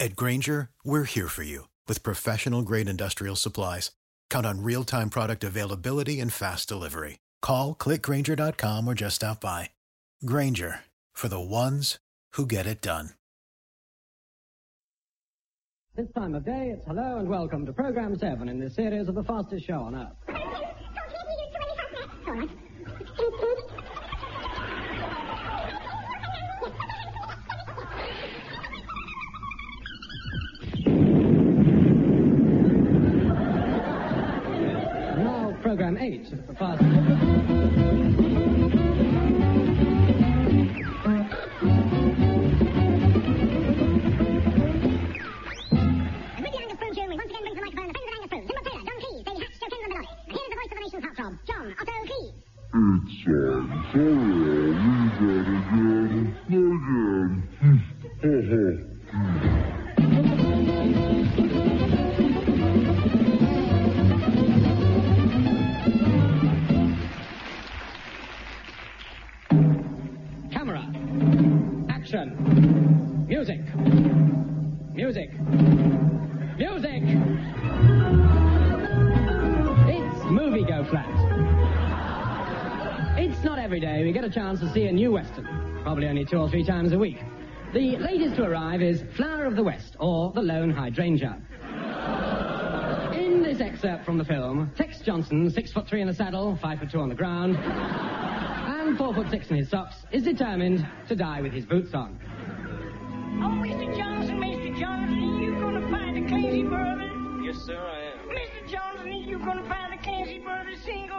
At Grainger, we're here for you with professional grade industrial supplies. Count on real time product availability and fast delivery. Call clickgrainger.com or just stop by. Grainger for the ones who get it done. This time of day, it's hello and welcome to Program 7 in this series of the fastest show on Earth. Now, Program 8, the three times a week. The latest to arrive is Flower of the West, or The Lone Hydrangea. In this excerpt from the film, Tex Johnson, six foot three in the saddle, five foot two on the ground, and four foot six in his socks, is determined to die with his boots on. Oh, Mr. Johnson, Mr. Johnson, are you going to find the Clancy brothers? Yes, sir, I am. Mr. Johnson, are you going to find the Clancy brothers single-handed?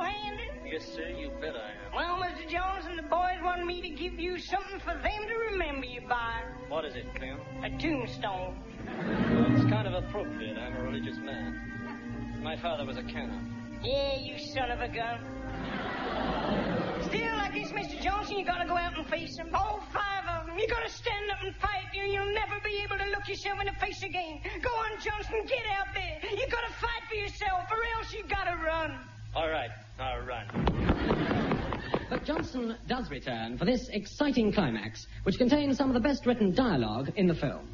Yes, sir, you bet I am. Well, Mr. Jones and the boys want me to give you something for them to remember you by. What is it, Clem? A tombstone. Well, it's kind of appropriate. I'm a religious man. My father was a canon. Yeah, you son of a gun. Still, I guess, Mr. Johnson, you gotta go out and face them. All five of them. You gotta stand up and fight. You, you'll never be able to look yourself in the face again. Go on, Johnson, get out there. You gotta fight for yourself, or else you gotta run. All right, I'll run. But Johnson does return for this exciting climax, which contains some of the best written dialogue in the film.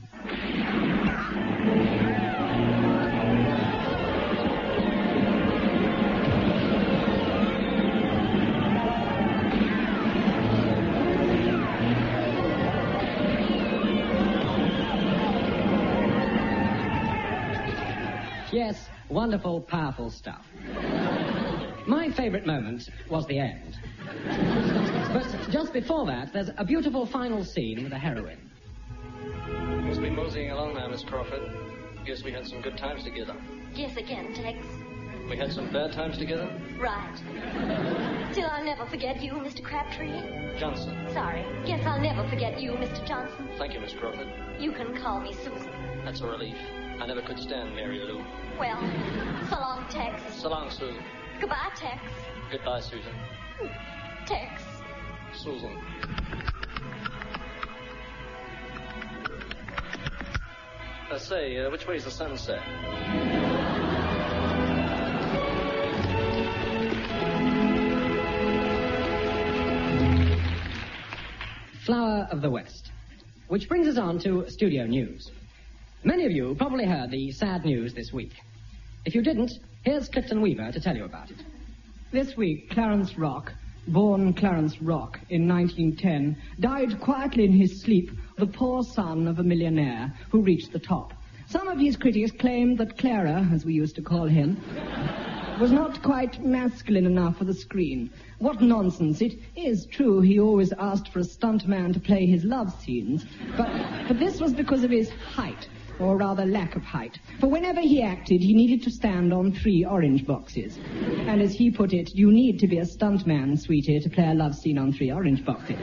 Yes, wonderful, powerful stuff. My favorite moment was the end. But just before that, there's a beautiful final scene with a heroine. Must be moseying along now, Miss Crawford. Guess we had some good times together. Yes, again, Tex. We had some bad times together. Right. Still, I'll never forget you, Mr. Crabtree. Johnson. Sorry. Guess I'll never forget you, Mr. Johnson. Thank you, Miss Crawford. You can call me Susan. That's a relief. I never could stand Mary Lou. Well, so long, Tex. So long, Susan. Goodbye, Tex. Goodbye, Susan. Tex. Susan. Uh, say, uh, which way's the sunset? Flower of the West. Which brings us on to studio news. Many of you probably heard the sad news this week. If you didn't, here's Clifton Weaver to tell you about it. This week, Clarence Rock, born Clarence Rock in 1910, died quietly in his sleep, the poor son of a millionaire who reached the top. Some of his critics claimed that Clara, as we used to call him, was not quite masculine enough for the screen. What nonsense. It is true he always asked for a stuntman to play his love scenes, but, but this was because of his height, or rather lack of height. For whenever he acted, he needed to stand on three orange boxes. And as he put it, you need to be a stuntman, sweetie, to play a love scene on three orange boxes.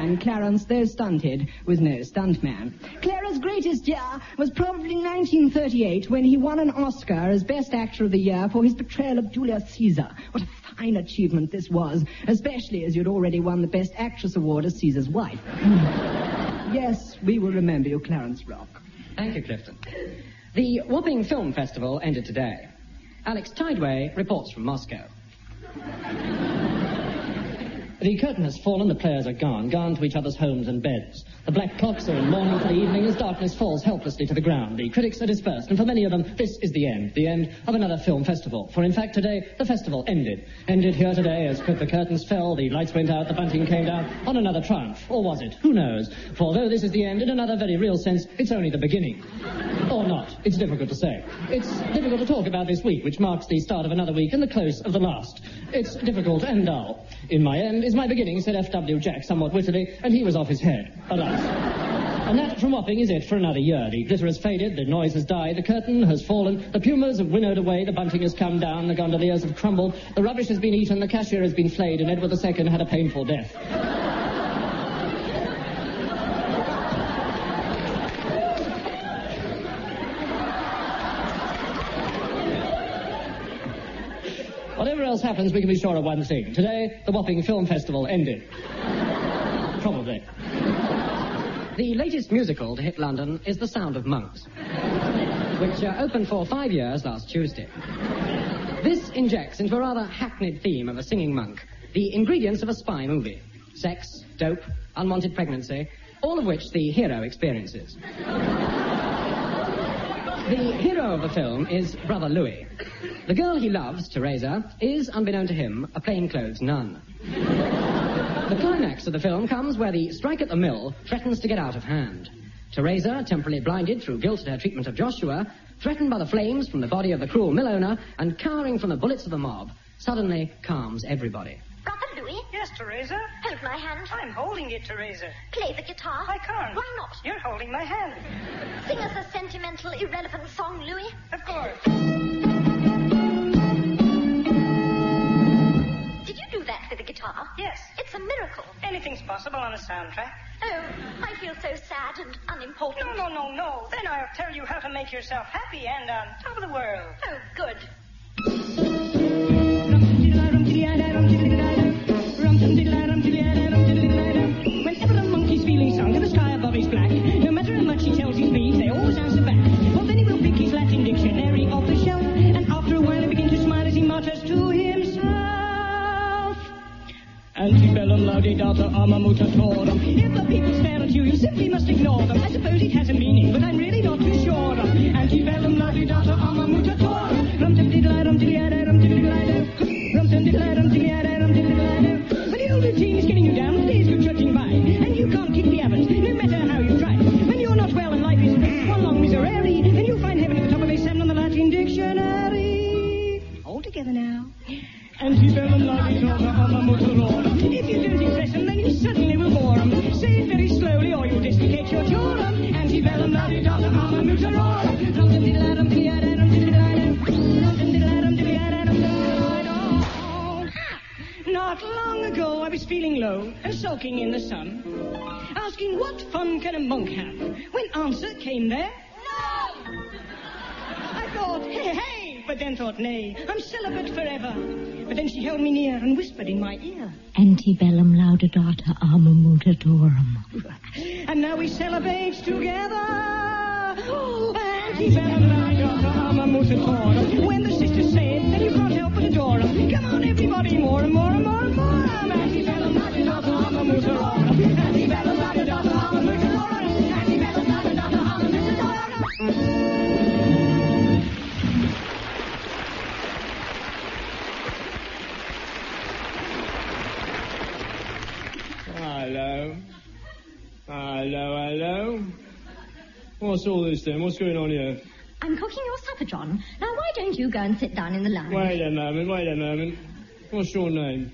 And Clarence, though stunted, was no stuntman. Clara's greatest year was probably 1938 when he won an Oscar as Best Actor of the Year for his portrayal of Julius Caesar. What a fine achievement this was, especially as you'd already won the Best Actress Award as Caesar's wife. yes, we will remember you, Clarence Rock. Thank you, Clifton. The Wapping Film Festival ended today. Alex Tideway reports from Moscow. The curtain has fallen, the players are gone, gone to each other's homes and beds. The black clocks are in mourning for the evening as darkness falls helplessly to the ground. The critics are dispersed, and for many of them, this is the end. The end of another film festival. For in fact, today, the festival ended. Ended here today as the curtains fell, the lights went out, the bunting came down, on another triumph. Or was it? Who knows? For although this is the end, in another very real sense, it's only the beginning. Or not. It's difficult to say. It's difficult to talk about this week, which marks the start of another week and the close of the last. It's difficult and dull. In my end is my beginning, said F.W. Jack somewhat wittily, and he was off his head. Alas. And that from Wapping is it for another year. The glitter has faded, the noise has died, the curtain has fallen, the pumas have winnowed away, the bunting has come down, the gondoliers have crumbled, the rubbish has been eaten, the cashier has been flayed, and Edward II had a painful death. Whatever else happens, we can be sure of one thing. Today, the Wapping Film Festival ended. Probably. The latest musical to hit London is The Sound of Monks, which uh, opened for five years last Tuesday. This injects into a rather hackneyed theme of a singing monk the ingredients of a spy movie sex, dope, unwanted pregnancy, all of which the hero experiences. The hero of the film is Brother Louis. The girl he loves, Teresa, is, unbeknown to him, a plainclothes nun. The climax of the film comes where the strike at the mill threatens to get out of hand. Teresa, temporarily blinded through guilt at her treatment of Joshua, threatened by the flames from the body of the cruel mill owner, and cowering from the bullets of the mob, suddenly calms everybody. Brother Louis, Yes, Teresa? hold my hand. I'm holding it, Teresa. Play the guitar. I can't. Why not? You're holding my hand. Sing us a sentimental, irrelevant song, Louis. Of course. Did you do that with the guitar? Yes. It's a miracle. Anything's possible on a soundtrack. Oh, I feel so sad and unimportant. No, no, no, no. Then I'll tell you how to make yourself happy and um, on top of the world. Oh, good. Whenever monkey's feeling sunk and the sky above is black, no matter how much he tells his bees, they always answer back. Well, then he will pick his Latin dictionary off the shelf, and after a while he begins to smile as he mutters to himself. Antebellum laudidata arma mutatorum. If the people stare at you, you simply must ignore them. I suppose it has a meaning, but I'm really not too sure. Antebellum laudidata arma mutatorum. Nay, I'm celibate forever. But then she held me near and whispered in my ear. Antebellum laudata arma mutatorum. And now we celebrate together. Oh, antebellum laudata arma mutatorum. When the sisters say What's all this then? What's going on here? I'm cooking your supper, John. Now, why don't you go and sit down in the lounge? Wait a moment, wait a moment. What's your name?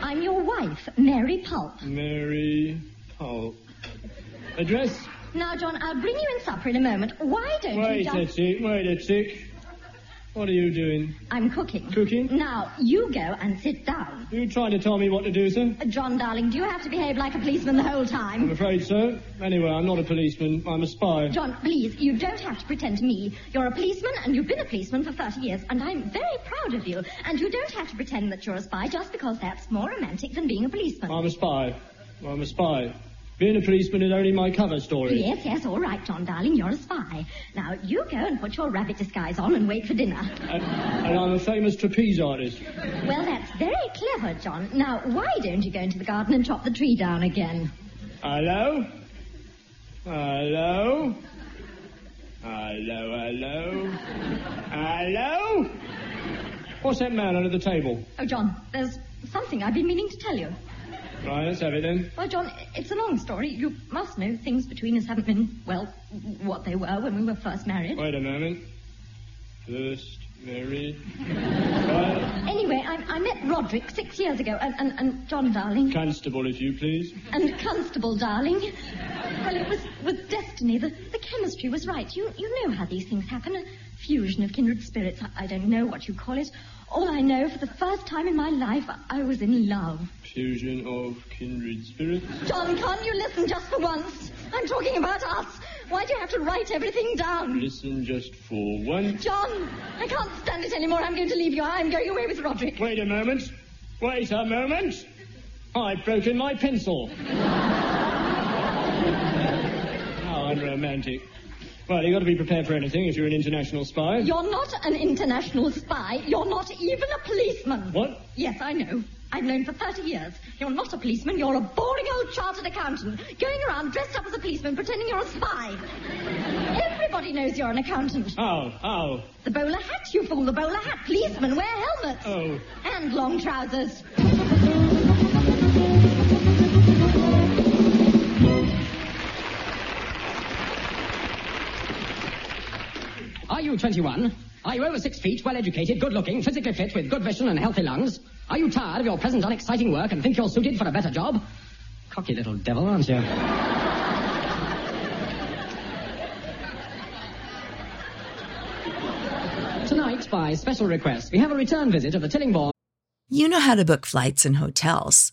I'm your wife, Mary Pulp. Mary Pulp. Address? Now, John, I'll bring you in supper in a moment. Why don't you Wait just... a tick, wait a tick. What are you doing? I'm cooking. Cooking? Now, you go and sit down. Are You trying to tell me what to do, sir? Uh, John, darling, do you have to behave like a policeman the whole time? I'm afraid so. Anyway, I'm not a policeman. I'm a spy. John, please, you don't have to pretend to me. You're a policeman, and you've been a policeman for 30 years, and I'm very proud of you. And you don't have to pretend that you're a spy just because that's more romantic than being a policeman. I'm a spy. I'm a spy. Being a policeman is only my cover story. Yes, yes, all right, John, darling, you're a spy. Now, you go and put your rabbit disguise on and wait for dinner. And, and I'm a famous trapeze artist. Well, that's very clever, John. Now, why don't you go into the garden and chop the tree down again? Hello? Hello? Hello, hello? Hello? What's that man under the table? Oh, John, there's something I've been meaning to tell you. Right, let's have then. Well, John, it's a long story. You must know things between us haven't been, well, what they were when we were first married. Wait a moment. First married. Anyway, I, I met Roderick six years ago, and, and, and John, darling, Constable, if you please. and Constable, darling. Well, it was with destiny. The, the chemistry was right. You, you know how these things happen. A fusion of kindred spirits. I, I don't know what you call it. All I know, for the first time in my life, I was in love. Fusion of kindred spirits. John, can't you listen just for once? I'm talking about us. Why do you have to write everything down? Listen just for once. John, I can't stand it anymore. I'm going to leave you. I'm going away with Roderick. Wait a moment. Wait a moment. I've broken my pencil. How unromantic. Well, you've got to be prepared for anything if you're an international spy. You're not an international spy. You're not even a policeman. What? Yes, I know. I've known for 30 years. You're not a policeman. You're a boring old chartered accountant going around dressed up as a policeman pretending you're a spy. Everybody knows you're an accountant. How? How? The bowler hat, you fool. The bowler hat. Policemen wear helmets. Oh. And long trousers. You 21? Are you over six feet, well educated, good looking, physically fit, with good vision and healthy lungs? Are you tired of your present unexciting work and think you're suited for a better job? Cocky little devil, aren't you? Tonight, by special request, we have a return visit of the Tillingbourne. You know how to book flights and hotels.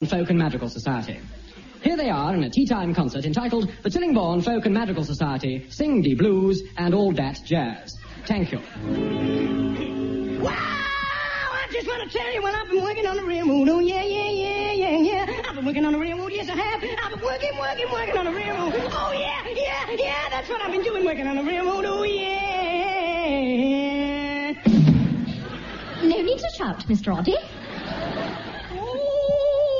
Folk and Madrigal Society. Here they are in a tea time concert entitled The Tillingbourne Folk and Madrigal Society Sing the Blues and All That Jazz. Thank you. Wow! I just want to tell you when I've been working on the railroad. Oh, yeah, yeah, yeah, yeah, yeah. I've been working on the railroad. Yes, I have. I've been working, working, working on the railroad. Oh, yeah, yeah, yeah. That's what I've been doing, working on the railroad. Oh, yeah. No need to shout, Mr. Oddie.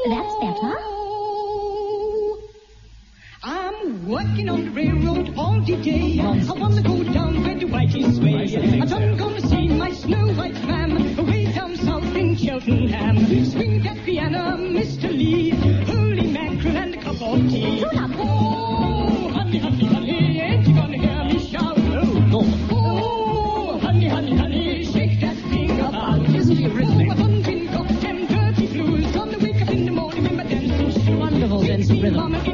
That's better. I'm working on the railroad all the day. I want to go down where the whiteys sway. I don't gonna see my snow white ram away down south in Cheltenham. Swing that piano, Mr. Lee. Holy mackerel and a cup of tea. Rhythm.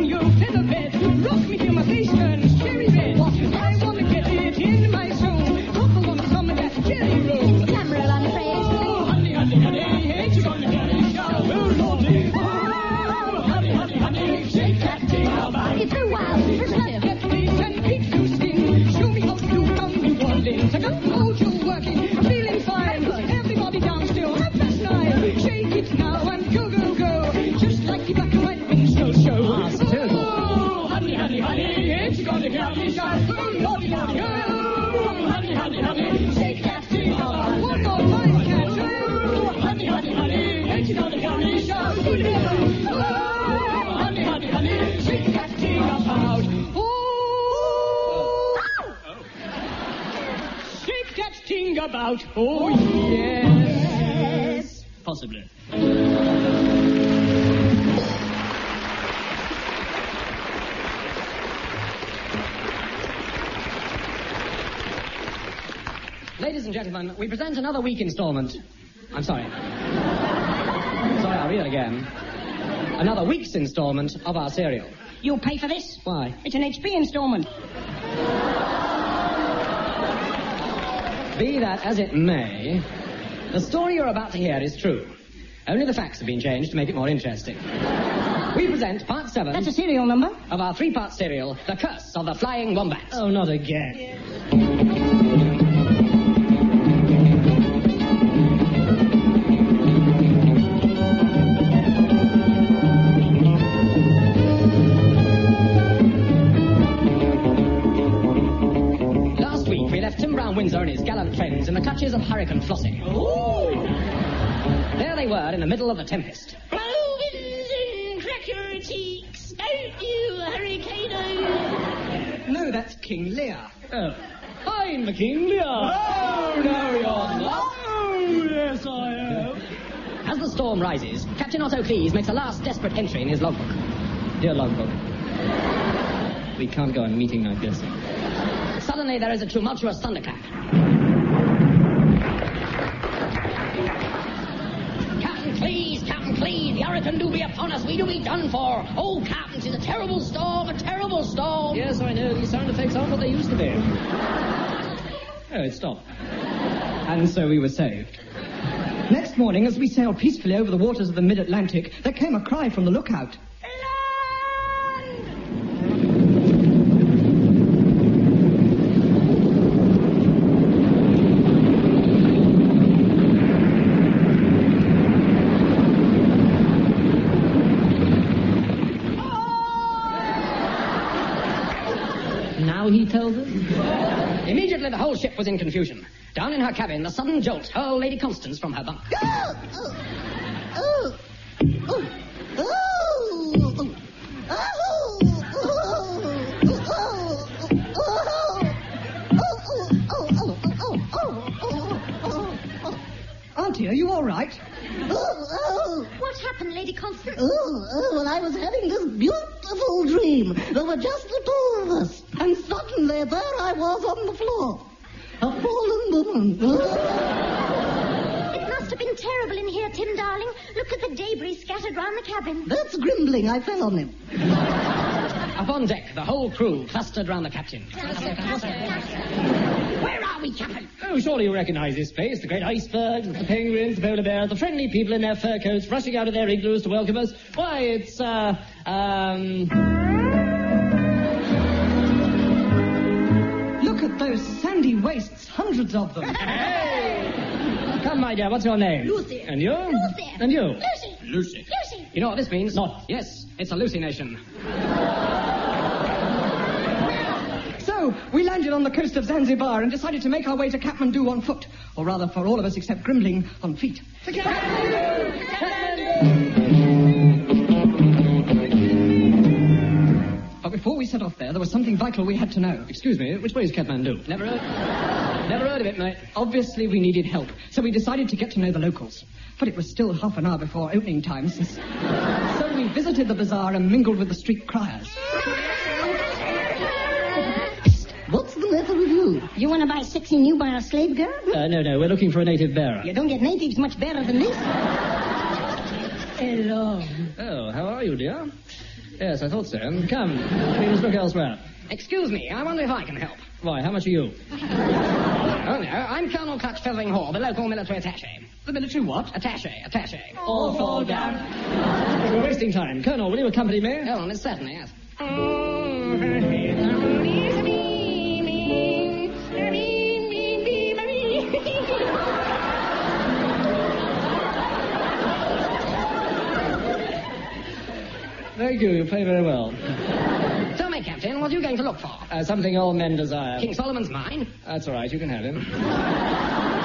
About. Oh, yes. Possibly. Ladies and gentlemen, we present another week installment. I'm sorry. sorry, I'll read it again. Another week's installment of our serial. You'll pay for this? Why? It's an HP installment. Be that as it may, the story you're about to hear is true. Only the facts have been changed to make it more interesting. We present part seven That's a serial number. of our three-part serial, The Curse of the Flying Wombat. Oh, not again. Friends in the clutches of Hurricane Flossie. There they were in the middle of a tempest. Blow winds and crack your cheeks. Don't you, hurricane? No, that's King Lear. Oh, I'm the King Lear. Oh, no, you're not. Oh, yes, I am. As the storm rises, Captain Otto Cleese makes a last desperate entry in his logbook. Dear logbook, we can't go on a meeting like this. Suddenly, there is a tumultuous thunderclap. Cleese, do be upon us. We do be done for. Oh, Captain, 'tis a terrible storm, a terrible storm. Yes, I know. These sound effects aren't what they used to be. Oh, it stopped. And so we were saved. Next morning, as we sailed peacefully over the waters of the mid-Atlantic, there came a cry from the lookout. Now he tells us? Immediately, the whole ship was in confusion. Down in her cabin, the sudden jolt hurled Lady Constance from her bunk. Auntie, are you all right? What happened, Lady Constance? Oh, oh, well, I was having this beautiful dream. There were just the two of us. And suddenly there I was on the floor. A fallen woman. It must have been terrible in here, Tim, darling. Look at the debris scattered round the cabin. That's Grimbling. I fell on him. Up on deck, the whole crew clustered round the captain. Where are we, Captain? Oh, surely you recognize this place. The great icebergs, the penguins, the polar bears, the friendly people in their fur coats rushing out of their igloos to welcome us. Why, it's, uh, um... those sandy wastes, hundreds of them. Come, my dear, what's your name? Lucy. And you? Lucy. And you? Lucy. Lucy. Lucy. You know what this means? Not. Yes, it's a Lucy. So, we landed on the coast of Zanzibar and decided to make our way to Kathmandu on foot. Or rather, for all of us except Grimbling, on feet. But before we set off there, there was something vital we had to know. Excuse me, which way is Kathmandu? Never heard. Never heard of it, mate. Obviously, we needed help, so we decided to get to know the locals. But it was still half an hour before opening time, since... so we visited the bazaar and mingled with the street criers. What's the matter with you? You want to buy six and you buy a slave girl? Uh, no, no, we're looking for a native bearer. You don't get natives much better than this. Hello. Oh, how are you, dear? Yes, I thought so. Come, we must look elsewhere. Excuse me, I wonder if I can help. Why, how much are you? Oh, no, I'm Colonel Clutch Feathering Hall, the local military attaché. The military what? Attaché, attaché. All fall down. We're wasting time. Colonel, will you accompany me? Oh, certainly, yes. Oh, Thank you, you play very well. Tell me, Captain, what are you going to look for? Uh, something all men desire. King Solomon's mine? That's all right, you can have him.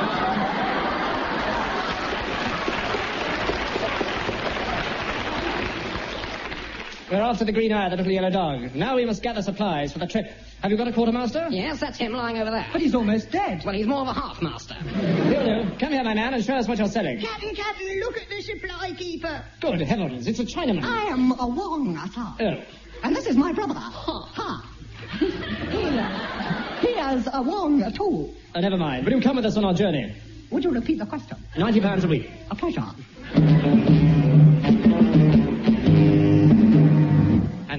We're after the green eye, the little yellow dog. Now we must gather supplies for the trip. Have you got a quartermaster? Yes, that's him lying over there. But he's almost dead. Well, he's more of a half master. Will do. Come here, my man, and show us what you're selling. Captain, Captain, look at the supply keeper. Good heavens, it's a Chinaman. I am a Wong, sir. Oh. And this is my brother. Ha. ha. he, he has a Wong, too. Uh, never mind. Will you come with us on our journey? Would you repeat the question? Ninety pounds a week. A pleasure.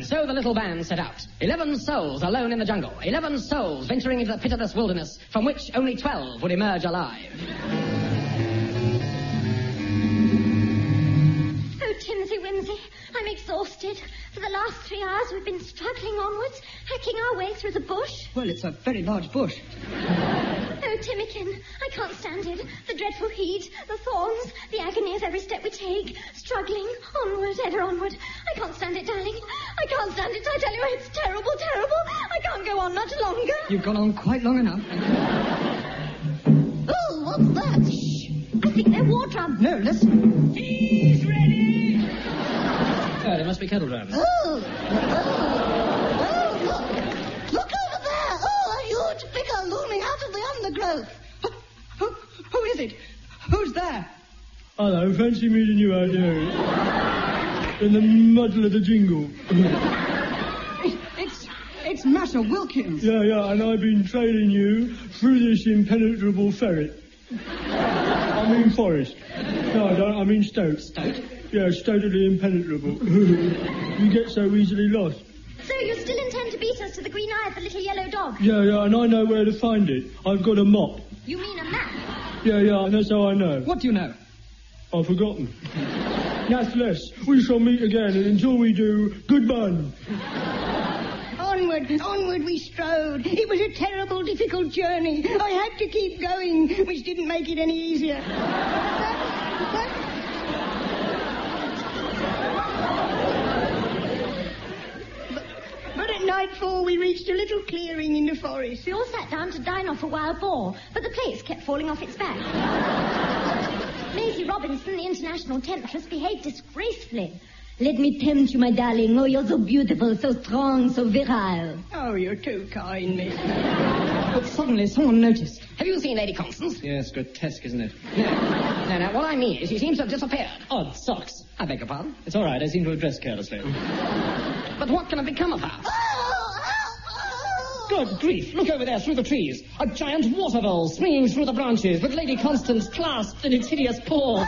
And so the little band set out. Eleven souls alone in the jungle. Eleven souls venturing into the pitiless wilderness from which only twelve would emerge alive. Oh, Timsy Whimsy, I'm exhausted. For the last three hours, we've been struggling onwards, hacking our way through the bush. Well, it's a very large bush. Oh, Timmykin, I can't stand it. The dreadful heat, the thorns, the agony of every step we take, struggling onward, ever onward. I can't stand it, darling. I can't stand it. I tell you, it's terrible, terrible. I can't go on much longer. You've gone on quite long enough. Oh, what's that? Shh. I think they're war drums. No, listen. He's ready. Uh, oh, they must be kettle drums. Oh, oh, oh, look. Look over there. Oh, a huge figure looming out of the undergrowth. Who, who is it? Who's there? Hello, fancy meeting you out here. In the muddle of the jingle. It, it's it's Masha Wilkins. yeah, yeah, and I've been trailing you through this impenetrable ferret. I mean forest. No, I don't, I mean stoat. Stoat? Yeah, totally impenetrable. you get so easily lost. So you still intend to beat us to the green eye of the little yellow dog? Yeah, yeah, and I know where to find it. I've got a mop. You mean a map? Yeah, yeah, and that's how I know. What do you know? I've forgotten. Nathless, we shall meet again, and until we do, goodbye. Onward, onward we strode. It was a terrible, difficult journey. I had to keep going, which didn't make it any easier. But, but, but at nightfall we reached a little clearing in the forest. We all sat down to dine off a wild boar, but the plates kept falling off its back. Maisie Robinson, the international temptress, behaved disgracefully. Let me tempt you, my darling. Oh, you're so beautiful, so strong, so virile. Oh, you're too kind, miss. but suddenly someone noticed. Have you seen Lady Constance? Yes, grotesque, isn't it? No, no, what I mean is she seems to have disappeared. Odd socks. I beg your pardon? It's all right. I seem to have dressed carelessly. But what can have become of her? Oh, Good grief! Look over there through the trees. A giant water vole swinging through the branches with Lady Constance clasped in its hideous paws.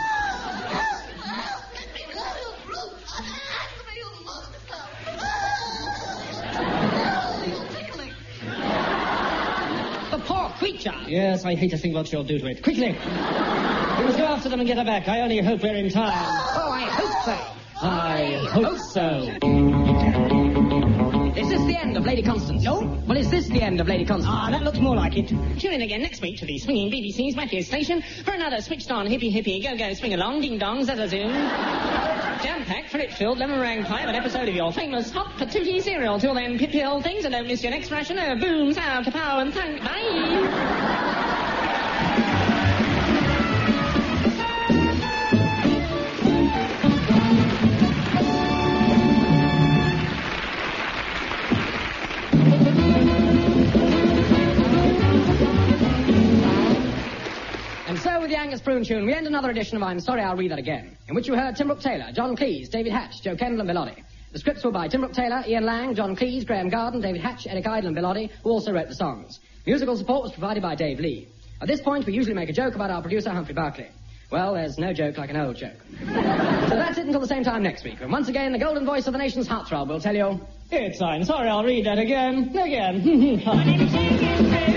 The poor creature. Yes, I hate to think what she'll do to it. Quickly! We must go after them and get her back. I only hope we're in time. Oh, I hope so. I hope so. Is this the end of Lady Constance? No. Well, is this the end of Lady Constance? Ah, that looks more like it. Tune in again next week to the swinging BBC's Matthews station for another switched on hippie hippie go go swing along ding dong zazzazoom. Jam packed, fruit filled, lemon meringue pie of an episode of your famous hot patootie serial. Till then, pip pill things and don't miss your next ration of boom, sow, kapow, and thank. Bye. Tune, we end another edition of I'm Sorry I'll Read That Again, in which you heard Tim Brooke Taylor, John Cleese, David Hatch, Jo Kendall, and Bill Oddie. The scripts were by Tim Brooke Taylor, Ian Lang, John Cleese, Graeme Garden, David Hatch, Eric Idle, and Bill Oddie, who also wrote the songs. Musical support was provided by Dave Lee. At this point, we usually make a joke about our producer, Humphrey Barclay. Well, there's no joke like an old joke. so that's it until the same time next week, when once again the golden voice of the nation's heartthrob will tell you... It's I'm sorry, I'll read that again. Again.